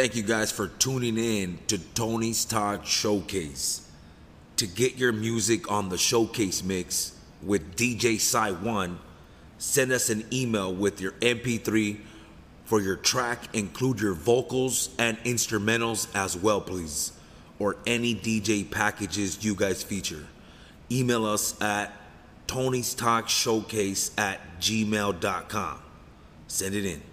thank you guys for tuning in to Tony's Talk Showcase. To get your music on the showcase mix with DJ Psy One, send us an email with your MP3 for your track. Include your vocals and instrumentals as well, please, or any DJ packages you guys feature. Email us at Tony's Talk Showcase at gmail.com. Send it in.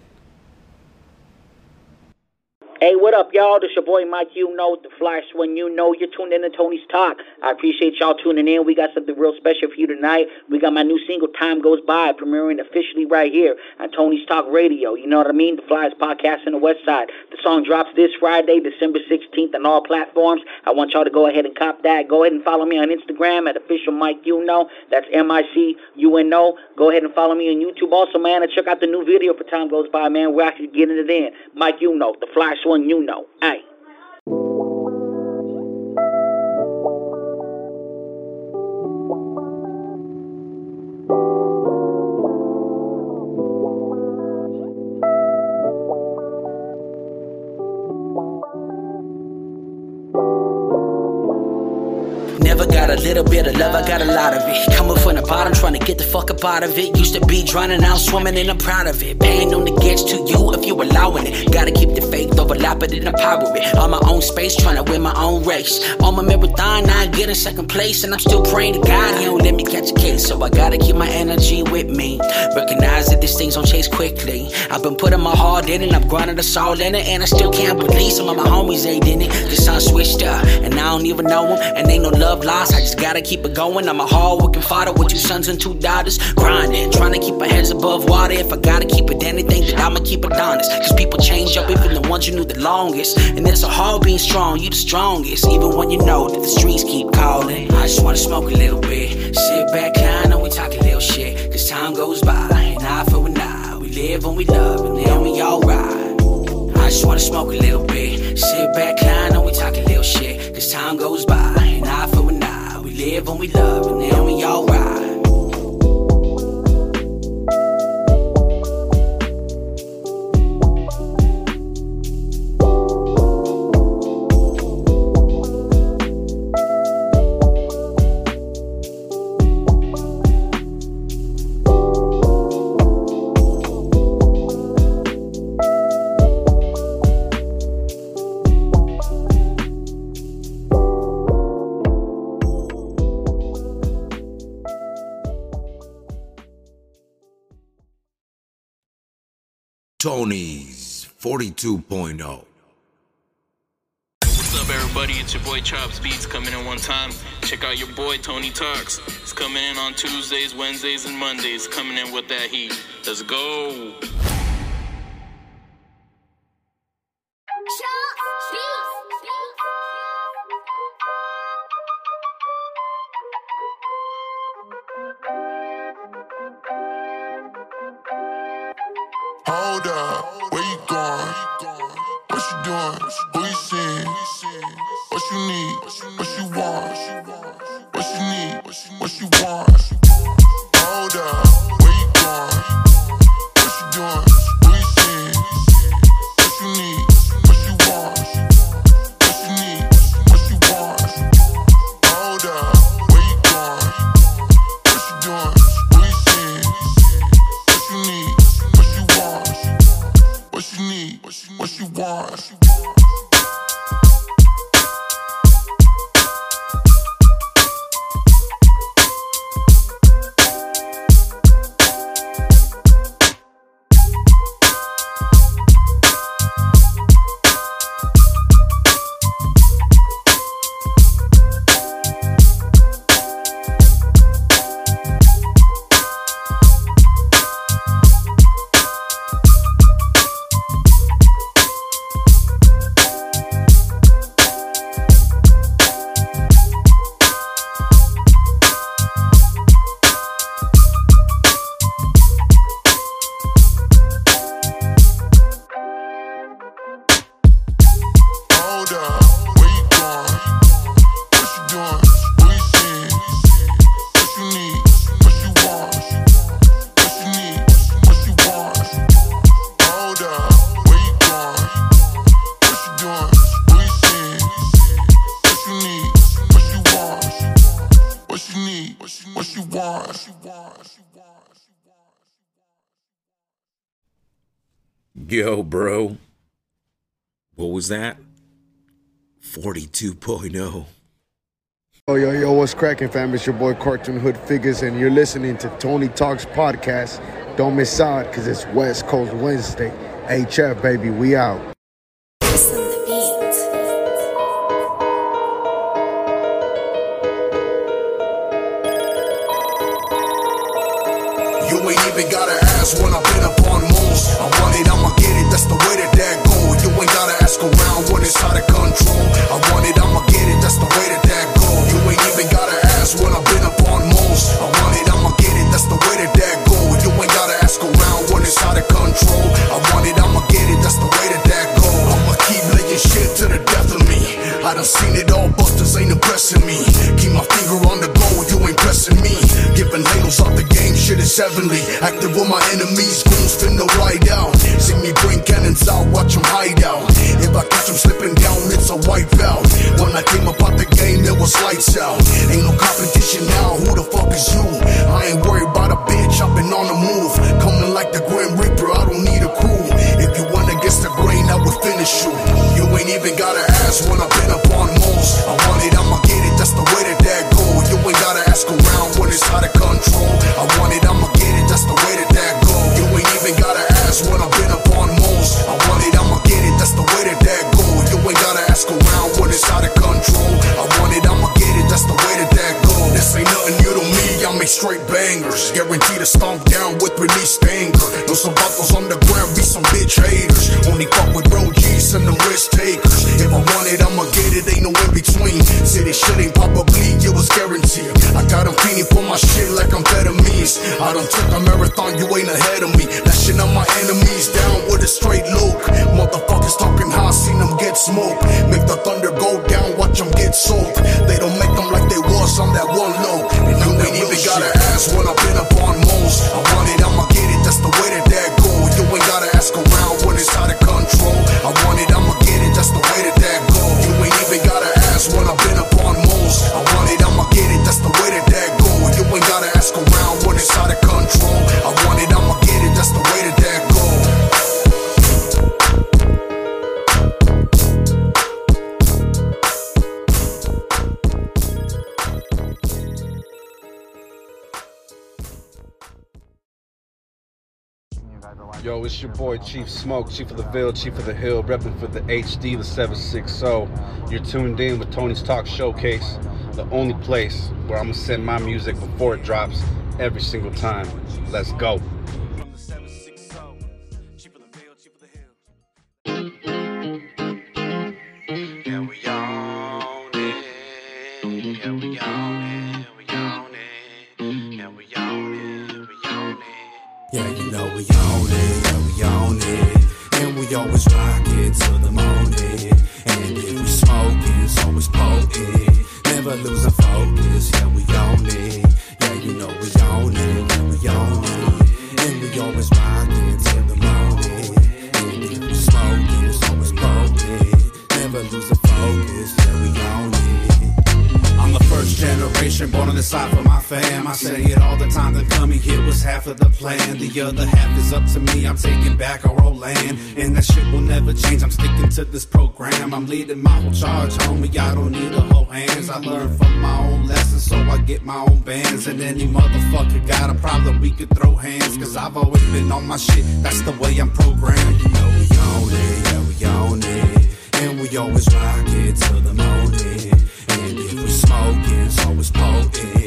Hey, what up, y'all? This your boy Mike. You know the Flash when you know you're tuned in to Tony's Talk. I appreciate y'all tuning in. We got something real special for you tonight. We got my new single "Time Goes By" premiering officially right here on Tony's Talk Radio. You know what I mean? The Flyers podcast in the West Side. The song drops this Friday, December 16th, on all platforms. I want y'all to go ahead and cop that. Go ahead and follow me on Instagram at official Mike. You know that's M I C U N O. Go ahead and follow me on YouTube also, man, and check out the new video for "Time Goes By," man. We're actually getting it in. Mic Uno Tha Flyest One Uno. Hey. Little bit of love, I got a lot of it. Coming from the bottom, trying to get the fuck up out of it. Used to be drowning, now I'm swimming and I'm proud of it. Paying on the gas to you if you allowing it. Gotta keep the faith, overlap it and empower it. On my own space, trying to win my own race. On my marathon, I get in second place. And I'm still praying to God, he don't let me catch a case. So I gotta keep my energy with me. Recognize that these things don't chase quickly. I've been putting my heart in it, I'm grinding the soul in it. And I still can't believe some of my homies ain't in it. The sun switched up, and I don't even know them. And ain't no love lost, I just gotta keep it going. I'm a hard working father with two sons and two daughters. Grinding, trying to keep our heads above water. If I gotta keep it anything, then I'ma keep it honest. Cause people change up, even the ones you knew the longest. And it's a hard being strong, you the strongest. Even when you know that the streets keep calling. I just wanna smoke a little bit. Sit back, kind know we talk a little shit. Cause time goes by, and eye for an eye. We live and we love, and then we alright. I just wanna smoke a little bit. Sit back, kind know we talk a little shit. Cause time goes by, and eye. We live and we love, and then we alright. Tony's 42.0. What's up, everybody? It's your boy Chopz Beats coming in one time. Check out your boy Tony Talks. It's coming in on Tuesdays, Wednesdays, and Mondays. Coming in with that heat. Let's go. Yo, bro. What was that? 42.0. Yo, yo, yo, what's cracking, fam? It's your boy Cartoon Hoodfigaz, and you're listening to Tony Talks Podcast. Don't miss out, because it's West Coast Wednesday. HF, baby, we out. You ain't even gotta ask when I've been up on moles. I want it, I'ma get it, that's the way that that go. You ain't gotta ask around when it's out of control. I want it, I'ma get it, that's the way that that go. You ain't even gotta ask when I've been up on moles. I want it, I'ma get it, that's the way that that go. You ain't gotta ask around when it's out of control. I want it, I'ma get it, that's the way that that go. I'ma keep laying shit to the death of me. I done seen it all, busters ain't impressing me. Keep my finger on the goal, you ain't pressing me. Giving labels off the game, shit is heavenly. Active with my enemies, goons finna ride out. See me bring cannons out, watch them hide out. If I catch them slipping down, it's a wipeout. When I came up out the game, it was lights out. Ain't no competition now, who the fuck is you? I ain't worried about a bitch, I've been on the move. Coming like the Grim Reaper, I you. Ain't even gotta ask when I've been up on moles. I want it, I'ma get it, that's the way that that go. You ain't gotta ask around when it's out of control. It's your boy Chief Smoke, Chief of the Ville, Chief of the Hill, repping for the HD, the 760. You're tuned in with Tony's Talk Showcase, the only place where I'm gonna send my music before it drops every single time. Let's go. Never losing focus, yeah, we own it. Yeah, you know we own it, yeah, we own it. And we always rock it till the morning. And if we smoking, it's always potent. Never losing focus, yeah, we own it. I'm the first generation born on the side for my fam. I say it all the time, the coming here was half of the plan. The other half is up to me, I'm taking back our old land. And that shit will never change, I'm sticking to this program. I'm leading my whole charge, homie, I don't need a whole hands. I learn from my own lessons, so I get my own bands. And any motherfucker got a problem, we could throw hands. Cause I've always been on my shit, that's the way I'm programmed. You know we own it, yeah, we own it. And we always rock it till the morning. And if we smoking, it's always potent.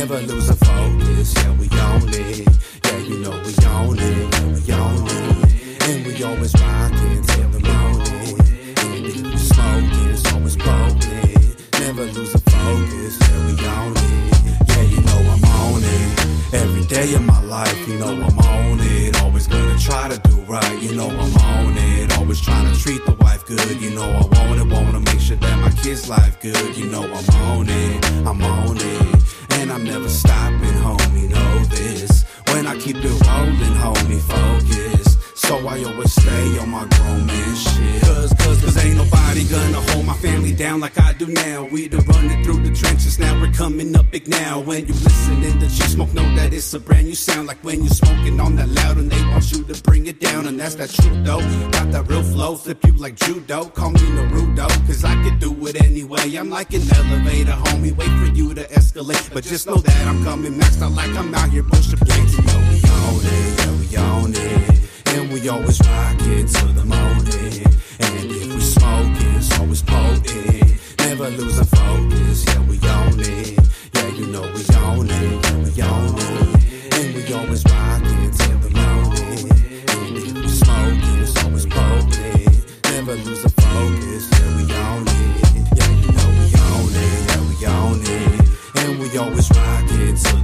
Never losing focus, yeah, we own it. Yeah, you know we own it, yeah, we own it. And we always rocking till the morning. And we smoking, it's always potent. Never losing focus, yeah, we own it. Yeah, you know I'm on it. Every day of my life, you know I'm on it. Always gonna try to do right, you know I'm on it. Always trying to treat the wife good, you know I want it. Wanna make sure that my kids' life good, you know I'm on it. I'm on it. And I'm never stopping, homie, know this. When I keep it rolling, homie, focus. So I always stay on my grown man shit. Cause, cause, cause ain't nobody gonna hold my family down like I do now. We done running through the trenches, now we're coming up big now. When you listening to G Smoke, know that it's a brand new sound. Like when you smoking on that loud and they want you to bring it down. And that's that true though. Got that real flow, flip you like judo. Call me Naruto, cause I can do it anyway. I'm like an elevator, homie. Wait for you to escalate. But just know that I'm coming maxed out like I'm out here. You know we on it, yeah, we on it. And we always rock it to the morning. And if we so it's potent. Never losing focus, yeah, we on it. Yeah, you know we on it, yeah, we on it. And we always rock it till the morning. And if we so it's potent. Never losing focus, yeah, we on it. Yeah, you know we on it, yeah, we on it. And we always rock it till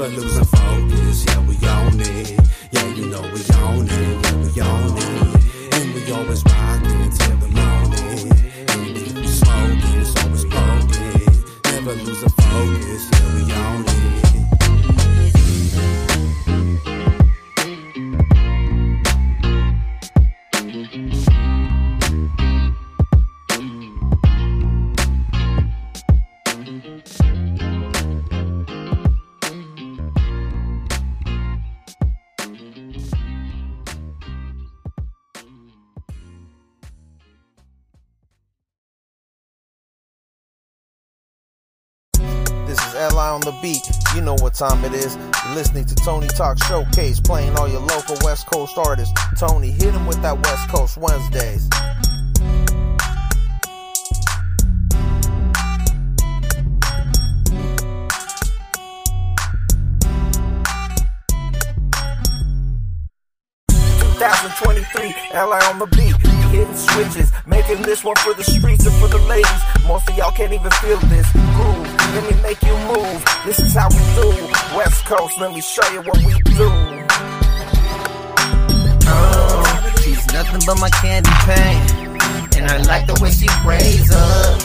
Never losing beat. You know what time it is. You're listening to Tony Talk Showcase, playing all your local West Coast artists. Tony, hit him with that West Coast Wednesdays. LI on the beat, hitting switches, making this one for the streets and for the ladies. Most of y'all can't even feel this groove. Let me make you move. This is how we do. West Coast, let me show you what we do. Oh, she's nothing but my candy paint. And I like the way she prays up.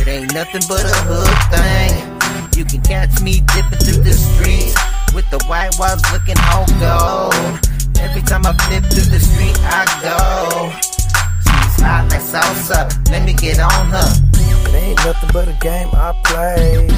It ain't nothing but a hood thing. You can catch me dipping through the streets with the white walls looking all gold. Every time I flip through the street, I go. Hot like salsa. Let me get on her. It ain't nothing but a game I play.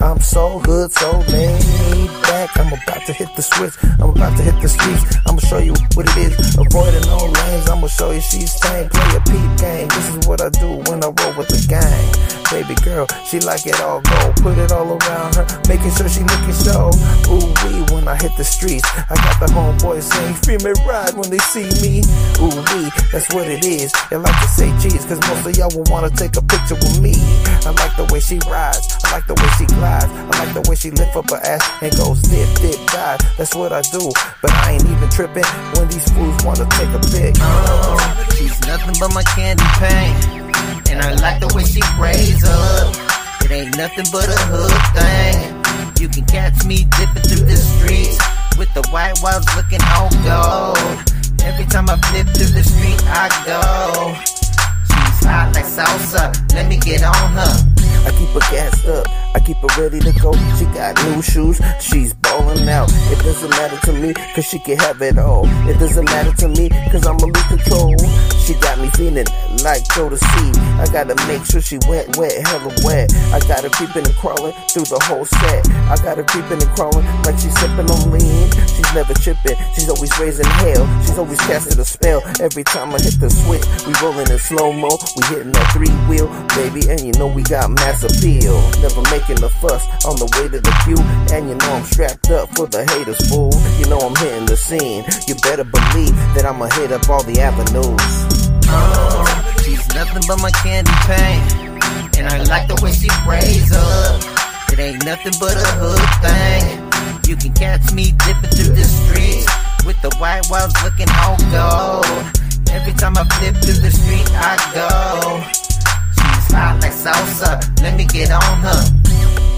I'm so good, so laid back. I'm about to hit the switch. I'm about to hit the streets. I'ma show you what it is. Avoiding all lanes. I'ma show you she's tame. Play a peep game. This is what I do when I roll with the gang. Baby girl, she like it all gold. Put it all around her, making sure she looking so. Ooh wee when I hit the streets. I got the homeboys saying, "Free me ride" when they see me. Ooh wee, that's what it is. They like to say cheese, cause most of y'all will wanna take a picture with me. I like the way she rides. I like the way she glides. I like the way she lift up her ass and goes dip, dive. That's what I do. But I ain't even tripping when these fools wanna take a pic. Oh, she's nothing but my candy paint. And I like the way she prays up. It ain't nothing but a hood thing. You can catch me dipping through the streets with the white walls looking all gold. Every time I flip through the street, I go. She's hot like salsa. Let me get on her. I keep her gassed up. I keep her ready to go. She got new shoes. She's balling out. It doesn't matter to me, cause she can have it all. It doesn't matter to me, cause I'ma lose control. She got me feeling like go to sea. I gotta make sure she wet, wet, hella wet. I got her creeping and crawling through the whole set. I got her creeping and crawling like she's sipping on lean. She's never tripping. She's always raising hell. She's always casting a spell. Every time I hit the switch, we rolling in slow mo. We hitting that three wheel, baby, and you know we got mass appeal. Never making a fuss on the way to the queue, and you know I'm strapped up for the haters, fool. You know I'm hitting the scene. You better believe that I'ma hit up all the avenues. Oh, she's nothing but my candy paint. And I like the way she prays up. It ain't nothing but a hood thing. You can catch me dipping through the streets with the white walls looking all gold. Every time I flip through the street, I go. She's like salsa. Let me get on her.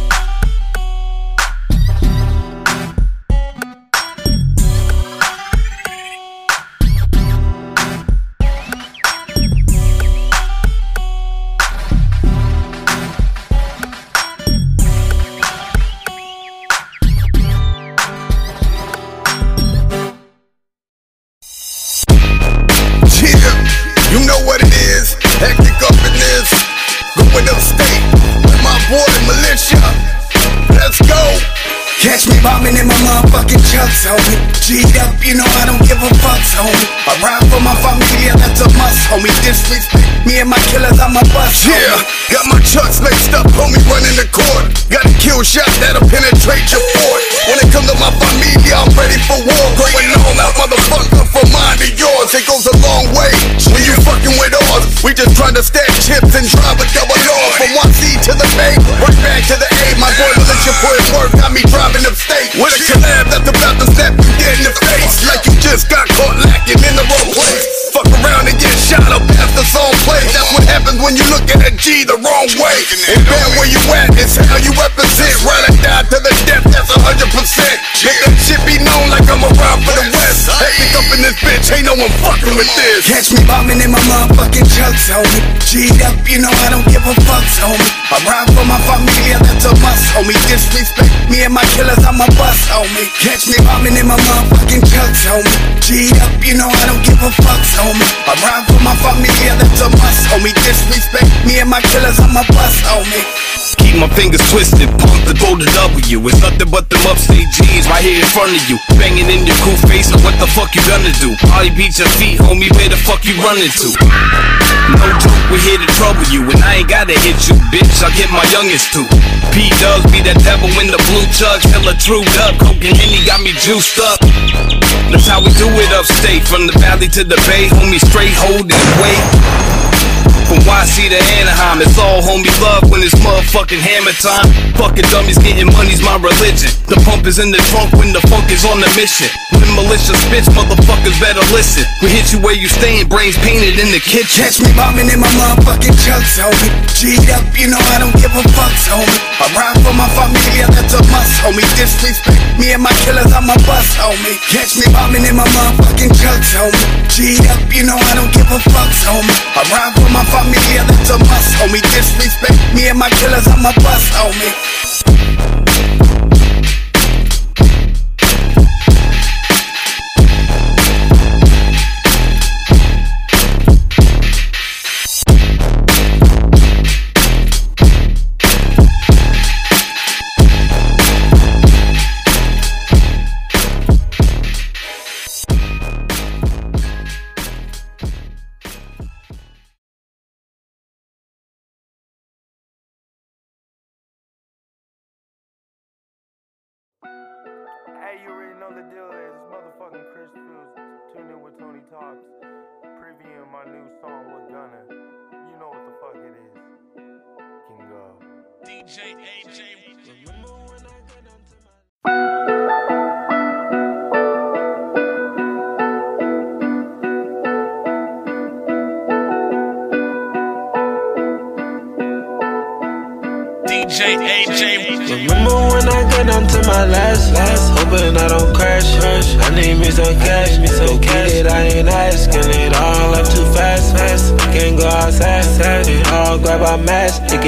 Catch me bombing in my motherfucking chucks, homie. G'd up, you know I don't give a fuck, homie. I ride for my familia, that's a must, homie. Disrespect me and my killers, I'm a bust, homie. Yeah, got my chucks laced up, homie, running the court. Got a kill shot that'll penetrate your fort. When it comes to my familia, I'm ready for war. Going all out, motherfucker, for mine and yours. It goes a long way when you fucking with ours. We just trying to stack chips and drive a double militia put in work, got me driving upstate with a collab that's about to snap you dead in the face, like you just got caught lacking in the wrong place. Fuck around and get shot up after song plays. That's what happens when you look at a G the wrong way. And bad where you at, it's how you represent. Ride or die to the death, that's a hundred percent. Make that shit be known like I'm around for the. Hectik up in this bitch, ain't no one fucking with this. Catch me bombing in my motherfucking chucks, homie. G'd up, you know I don't give a fuck, homie. I ride for my familia, that's a must, homie. Disrespect me and my killers, I'm a bust, homie. Catch me bombing in my motherfucking chucks, homie. G'd up, you know I don't give a fuck, homie. I ride for my familia, that's a must, homie. Disrespect me and my killers, I'm a bust, homie. Keep my fingers twisted, pump the go to W. It's nothing but them upstate G's right here in front of you. Banging in your cool face, what the fuck you gonna do? Probably beat your feet, homie, where the fuck you running to? No joke, we're here to trouble you, and I ain't gotta hit you, bitch. I'll get my youngest too. P Dubs be that devil in the blue chucks, hella trued up. Coke and Henny got me juiced up. That's how we do it upstate, from the valley to the bay, homie, straight holding weight. From YC to Anaheim, it's all homie love when it's motherfucking hammer time. Fucking dummies getting money's my religion. The pump is in the trunk when the funk is on the mission. When malicious bitch motherfuckers better listen. We hit you where you staying, brains painted in the kitchen. Catch me bombing in my motherfucking chucks, homie. G'd up, you know I don't give a fuck, homie. I ride for my familia, that's a must, homie. Disrespect me and my killers, I'm a bust, homie. Catch me bombing in my motherfucking chucks, homie. G'd up, you know I don't give a fuck, homie. I ride for my familia, that's a must, homie. Disrespect me and my killers, I'm a bust, homie.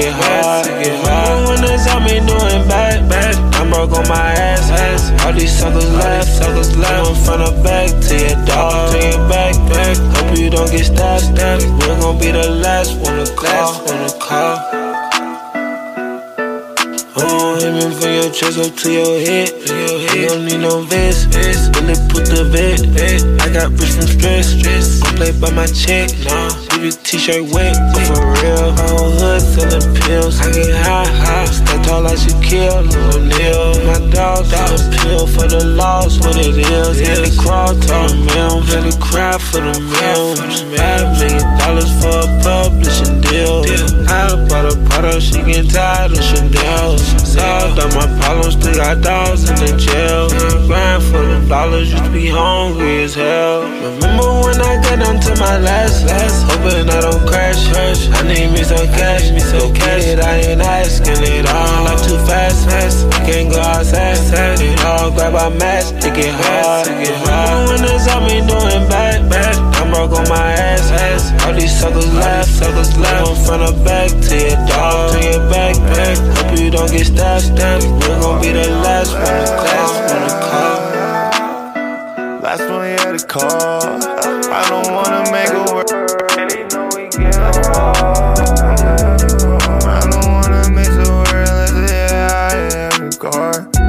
Get hard, hard. When they saw me doing bad, bad, I'm broke on my ass, ass. All these suckers left, suckers left. From front or back to your dog, to your back, back. Hope you don't get stabbed, stabbed. We're gonna be the last one to call, one to call. Oh, aiming for your chest up to your head. To your head. You don't need no vest. When they put the vet. I got rich from stress. stress. I'm played by my check. Nah, leave your t-shirt wet. But for real, my whole hood selling pills. I get high, high. Stay tall like Shaquille O'Neal. My dog, dog pill for the loss. What it is. Had to crawl to the mill. Had to cry for the mill. Five million dollars for a publishing deal. I bought a bottle, she get tired of Chanel. Solved all my problems, still got dogs in the jail. Grind for the dollars, used to be hungry as hell. Remember when I got down to my last, last, hoping I don't crash. crash. I need me some cash, me some cash. It, I ain't asking it all up too fast, fast. Can't go outside, sad. It all grab our mask, it get hard, it get hard. When they saw me doing bad, bad, I'm broke on my ass, ass. All these suckers left, suckers left. From or back to your dog, Don't get stabbed, stabbed. We're gonna be the last one to class, one to call. Last one had to call. I don't wanna make a word. I don't wanna miss a word unless I have the car.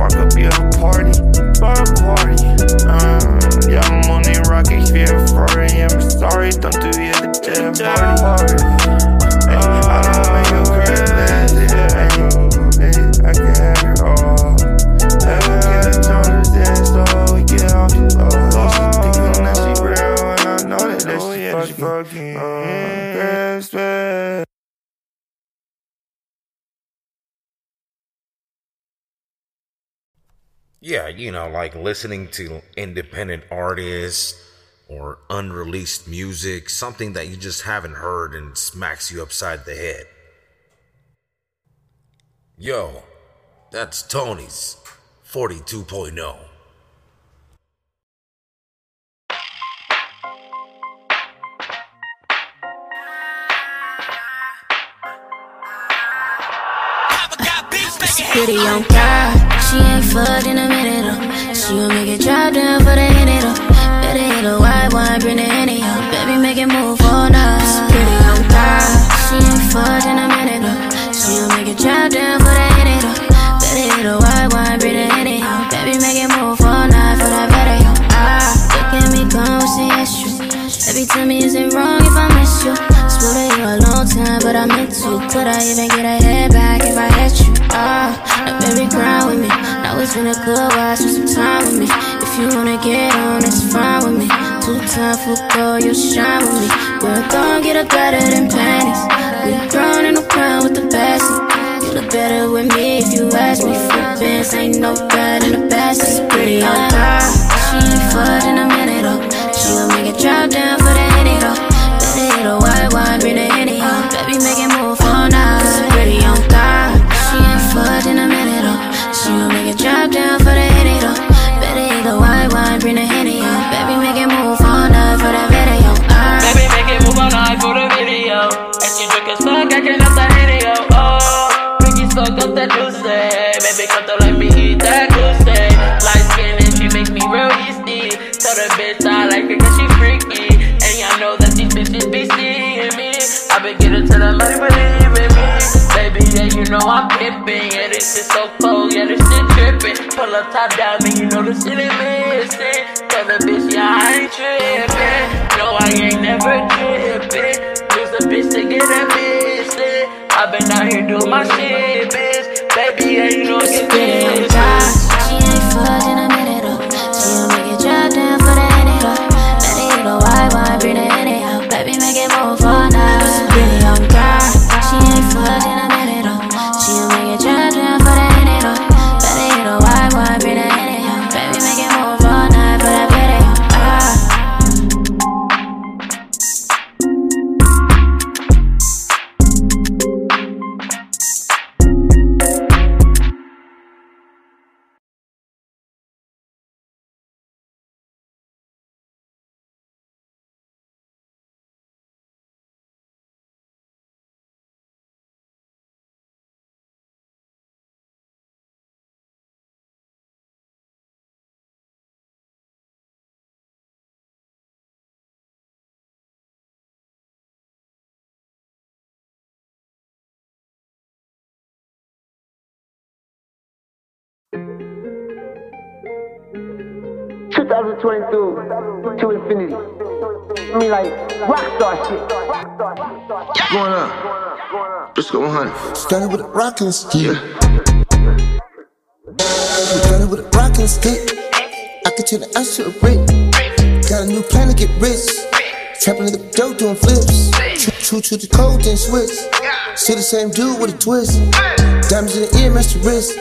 Spark up your party, party. Uh, yeah, I'm on the rocket, fear Ferrari. I'm sorry, don't do it at the party. Hey, I don't make your crib last, yeah, hey, hey, I can have it all. Never get a tone to dance, so we get off the floor. She thinking that she real, and I know that, that she fucking, Yeah, you know, like listening to independent artists or unreleased music, something that you just haven't heard and smacks you upside the head. Yo, that's Tony's 42.0. Pretty on she ain't fucked in a minute though. She gon' make it drop down for the henny though. Better hit a white wine, bring the henny up. Baby, make it move all night. Pretty on God, she ain't fucked in a minute though. She gon' make it drop down for the henny though. Better hit a white wine, bring the henny up. Baby, make it move all night for that better yo. Ah, look at me come with the extra. Baby, tell me is it wrong if I miss you? Split you a long time, but I meant to. Could I even get a It's been a good while, spend some time with me. If you wanna get on, that's fine with me. Two time for go, you shine with me. We're gonna get up better than panties. We grown in the crown with the bassy. You look better with me if you ask me. Flippins ain't no bad in the best. It's pretty on God. She ain't fucked in a minute though. She gon' make it drop down for the henny though. Better hit a white wine, bring the henny. Baby, make it move drop down for the henny though. Better hit a white wine, bring the henny up. Baby, make it move all night for that video. Ah. Baby, make it move all night for the video. And she drink as fuck, I can up the video. Oh, Ricky suck up that juicy. Baby, come to let me eat that juicy. Light skin and she make me real easy. Tell the bitch I like her cause she freaky. And y'all know that these bitches be seeing me. I been getting to the money, believe know I'm pimping. Yeah, this shit so cold, yeah, this shit tripping. Pull up top down, man, you know the shit is missing. Tell the bitch, yeah, I ain't tripping. No, I ain't never tripping. Use a bitch to get a missing. i been out here doing my shit, bitch. Baby, yeah, you know it's Pretty on God. She ain't fucked 2022 to infinity. Me mean, like rockstar shit. What's Going on? Let's go 100. Started with the rockin' stick. Yeah. Started with the rockin' stick. I can tell the ass to a brick. Got a new plan to get rich. Trapping the dope doing flips. Choo choo the code then switch. See the same dude with a twist. Diamonds in the ear, match the wrist.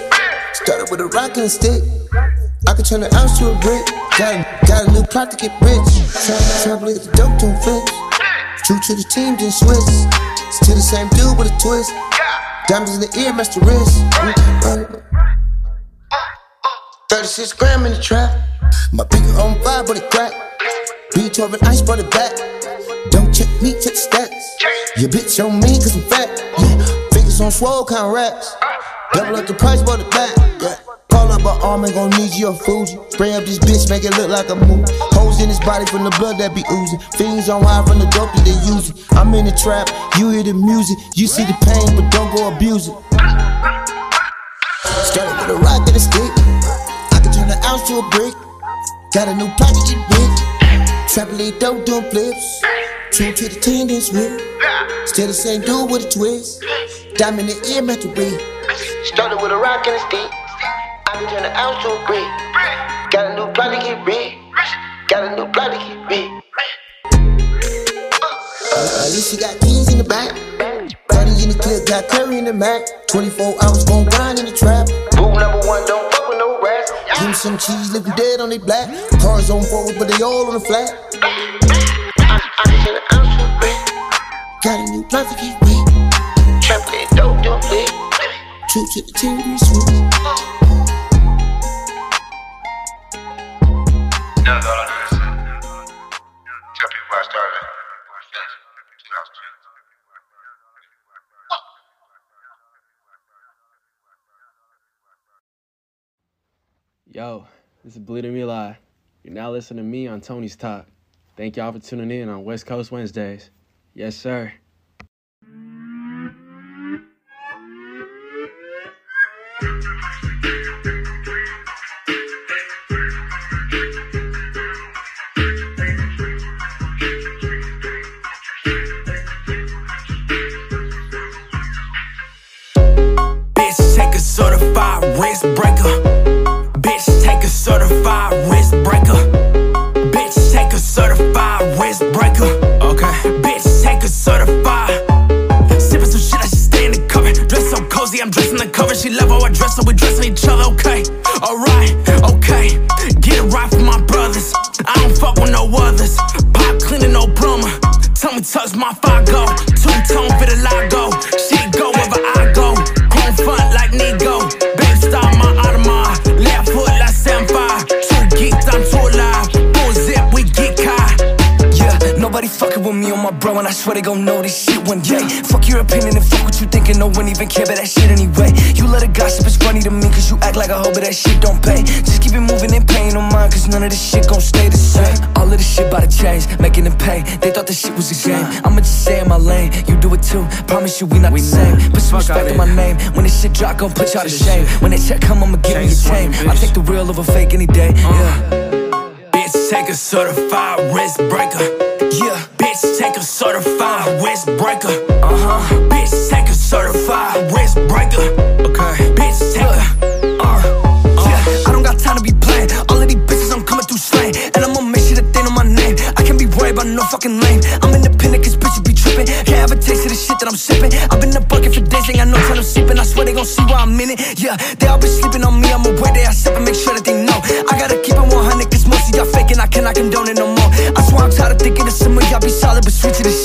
Started with a rockin' stick. I could turn the ounce to a brick. Got a, got a new plot to get rich. Trapping the dope don't flips. True to the team, then switch. Still the same dude with a twist. Diamonds in the ear, match the wrist. 36 gram in the trap. My bigger on fire, but it crack. B12 and ice, brought it back. Don't check me, check the stats. Your bitch on me, cause I'm fat. Yeah. Figures on swole, kind of racks. Double up the price, brought it back. Yeah. Call up an arm, ain't gon' need you a Fuji. Spray up this bitch, make it look like a movie. Holes in his body from the blood that be oozing. Fiends on high from the dope that they using. I'm in the trap, you hear the music. You see the pain, but don't go abuse it. Started with a rock and a stick. I can turn an ounce to a brick. Got a new get rich. Trampoline dope doing flips. True to the then switch. Still the same dude with a twist. Diamond in the ear, to be. Started with a rock and a stick. I can turn an ounce to a brick. Got a new plot to get rich. Got a new plot to get rich. Uh, at least you got keys in the back. 30 in the clip, got Curry in the Mac. 24 hours gon' grind in the trap. Rule number one, don't fuck with no rats. Give me some cheese, living dead on they black. Cars on forward, but they all on the flat. I've been turning out so great. Got a new plot to get rich. I started. I finished. Yo, this is Bleedemeli. You're now listening to me on Tony's Talk. Thank y'all for tuning in on West Coast Wednesdays. Yes, sir. Wrist breaker. Bitch, take a certified wrist breaker. Bitch, take a certified wrist breaker. Okay. Bitch, take a certified. Sipping some shit, I should stay in the cover. Dress so cozy, I'm dressing the cover. She love how I dress, so we dressing each other. Okay. Alright, okay. Get it right for my brothers. I don't fuck with no others. Pop cleaning, no plumber. Tell me, touch my fire go. Two tone for the logo. She fucking with me on my bro, and I swear they gon' know this shit one day. Fuck your opinion and fuck what you thinking, no one even care about that shit anyway. You let it gossip, it's funny to me, cause you act like a hoe, but that shit don't pay. Just keep it moving and paying no mind, cause none of this shit gon' stay the same. All of this shit about to change, making them pay. They thought this shit was a game. I'ma just stay in my lane, you do it too. Promise you we not the same. Put some respect on my name. When this shit drop, gon' put y'all to shame. When they check come, I'ma give me a chain. I'll take the real over fake any day. Yeah. Bitch, take a certified wrist breaker. Yeah. Bitch, take a certified wrist breaker. Uh huh. Bitch, take a certified wrist breaker. Okay. Bitch, take a. Uh, yeah, I don't got time to be playing. All of these bitches, I'm coming through slang. And I'ma make sure that they know my name. I can't be worried about no fucking lame. I'm independent, cause bitches be tripping. Can't have a taste of the shit that I'm sipping. I've been in the bucket for days, ain't got no time to sleep. And I swear they gon' see why I'm in it. Yeah, they all been sleeping on me. Some of y'all be solid, but sweet to this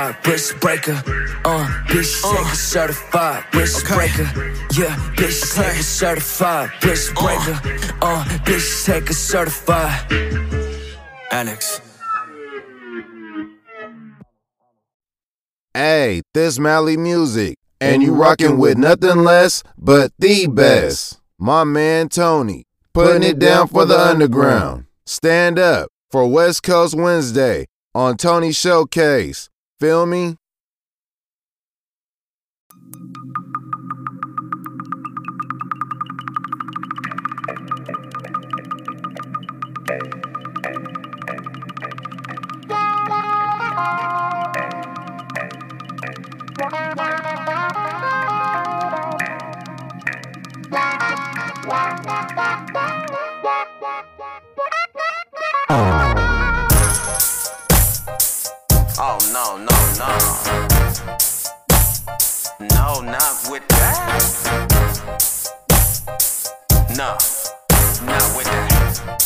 certified wrist breaker. Uh, bitch, take a certified wrist breaker. Yeah, bitch, take a certified wrist breaker. Uh, bitch, take a certified. Alex. Hey, this Mally Muzik, and you rockin' with nothing less but the best. My man Tony, putting it down for the underground. Stand up for West Coast Wednesday on Tony Showcase. Feel me? not with that. No, not with that.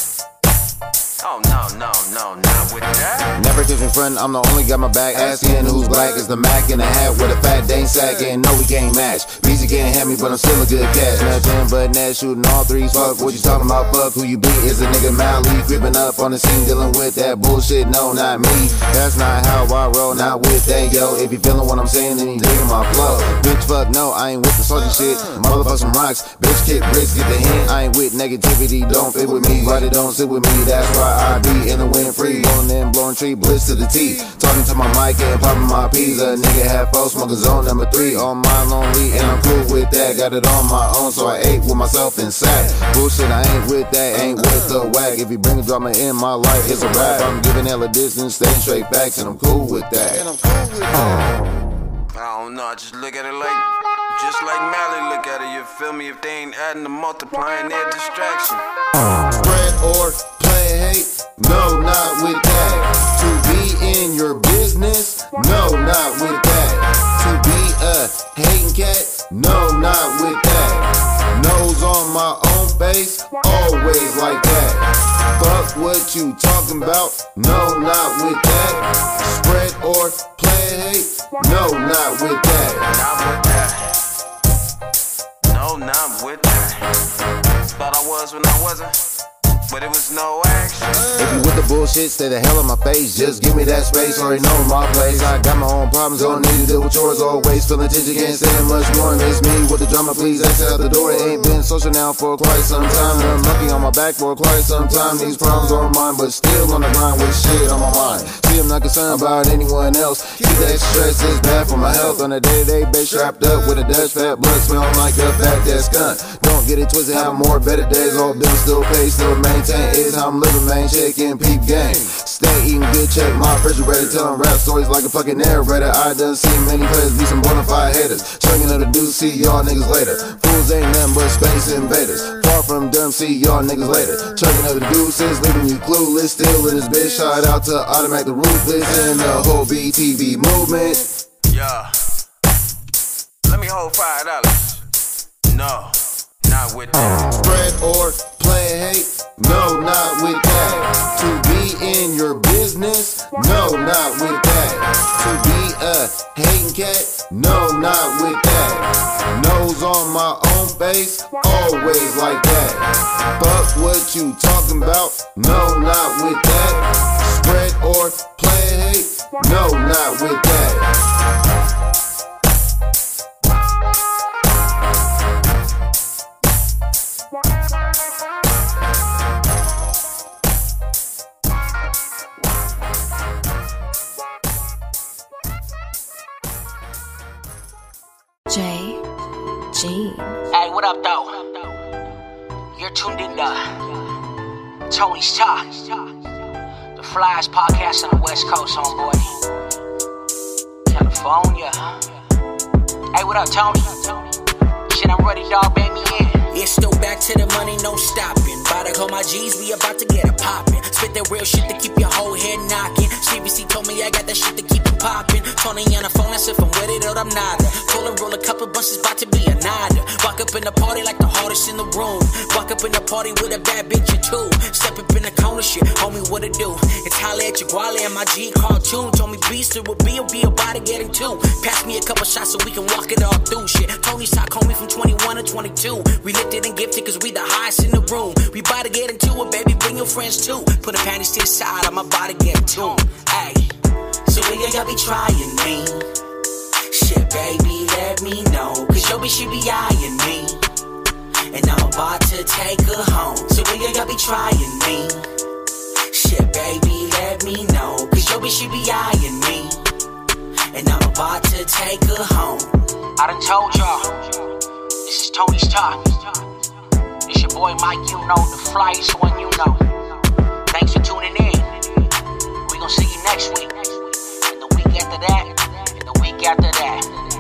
Oh, no, no, no, not with that. Never kiss me front, I'm the only got my back. Asking who's black is the Mac in the hat with a fat dang sack. And no, we can't match. Beezy can't have me, but I'm still a good catch. Nothing but net shooting all threes. Fuck what you talking about? Fuck who you be? Is a nigga Mally creeping up on the scene dealing with that bullshit? No, not me. That's not how I roll, not with that yo. If you feeling what I'm saying, then you digging my flow. Bitch, fuck no, I ain't with the salty shit. Motherfuck some rocks. Bitch, kick bricks, get the hint. I ain't with negativity, don't fit with me. Right, it don't sit with me. That's why I be in the wind free. Blowing in, blowing tree, bliss to the T. Talking to my mic and popping my peas. A nigga half full, smoking zone number three. On my lonely, and I'm cool with that. Got it on my own, so I ate with myself and sat. Bullshit, I ain't with that, ain't with the whack. If you bring a drama in my life, it's a rap. I'm giving hella distance, staying straight facts, and I'm cool with that. And I'm cool with that. I don't know, I just look at it like, just like Mally look at it, you feel me? If they ain't adding the multiplying, they're distraction. Spread or play hate? No, not with that. In your business? No, not with that. To be a hating cat? No, not with that. Nose on my own face? Always like that. Fuck what you talking about? No, not with that. Spread or play hate? No, not with that. Not with that. No, not with that. Thought I was when I wasn't, but it was no action. If you with the bullshit, stay the hell in my face. Just give me that space, already know my place. I got my own problems, don't need to deal with yours. Always feeling tension, can't stand much more. Miss me with the drama, please exit out the door. It ain't been social now for quite some time. I'm on my back for quite some time. These problems are mine, but still on the grind with shit on my mind. See, I'm not concerned about anyone else. Keep that stress, is bad for my health. On a day-to-day base, strapped up with a Dutch fat blood, smell like a fat dead skunk. Don't get it twisted, have more better days. All bills still pay, still maintain. Is how I'm living, man. Shaking peep game. Stay eating good, check my refrigerator. Telling rap stories like a fucking narrator. I done seen many players be some bona fide haters. Chugging of the dudes, see y'all niggas later. Fools ain't nothing but space invaders. Far from dumb, see y'all niggas later. Chugging of the deuces, leaving you clueless. Still in this bitch. Shout out to Automatic the Ruthless and the whole BTV movement. Yeah. Let me hold five dollars. No, not with that. Spread or play hate? No, not with that. To be in your business? No, not with that. To be a hating cat? No, not with that. Nose on my own face? Always like that. Fuck what you talking about? No, not with that. Spread or play hate? No, not with that. Hey, what up, though? You're tuned in to Tony's Talk, the flyest podcast on the West Coast, homeboy. California. Hey, what up, Tony? Shit, I'm ready, dog. Bang me in. Yeah, still back to the money, no stopping. About to call my G's, we about to get it poppin'. Spit that real shit to keep your whole head knocking. CBC told me I got that shit to keep it poppin'. Tony on the phone, that's if I'm with it or I'm not. Told her roll a couple bunches, about to be a nada. Walk up in the party like the hardest in the room. Walk up in the party with a bad bitch or two. Step up in the corner, shit, homie, what it do? It's holla at your guale and my G cartoon. Told me beast, it would be, will be about to get too. Pass me a couple shots so we can walk it all through shit. Tony's talk, homie, from 21 to 22. We and gifted cause we the highest in the room. We bout to get into it, baby, bring your friends too. Put the panties to the side, I'm about to get tuned. Hey, so when y'all be trying me? Shit, baby, let me know. Cause your bitch, she be eyeing me. And I'm about to take her home. So when y'all be trying me? Shit, baby, let me know. Cause your bitch, she be eyeing me. And I'm about to take her home. I done told y'all. This is Tony's Talk. It's your boy Mike, you know, the flyest One Uno. Thanks for tuning in. We gonna see you next week. And the week after that. And the week after that.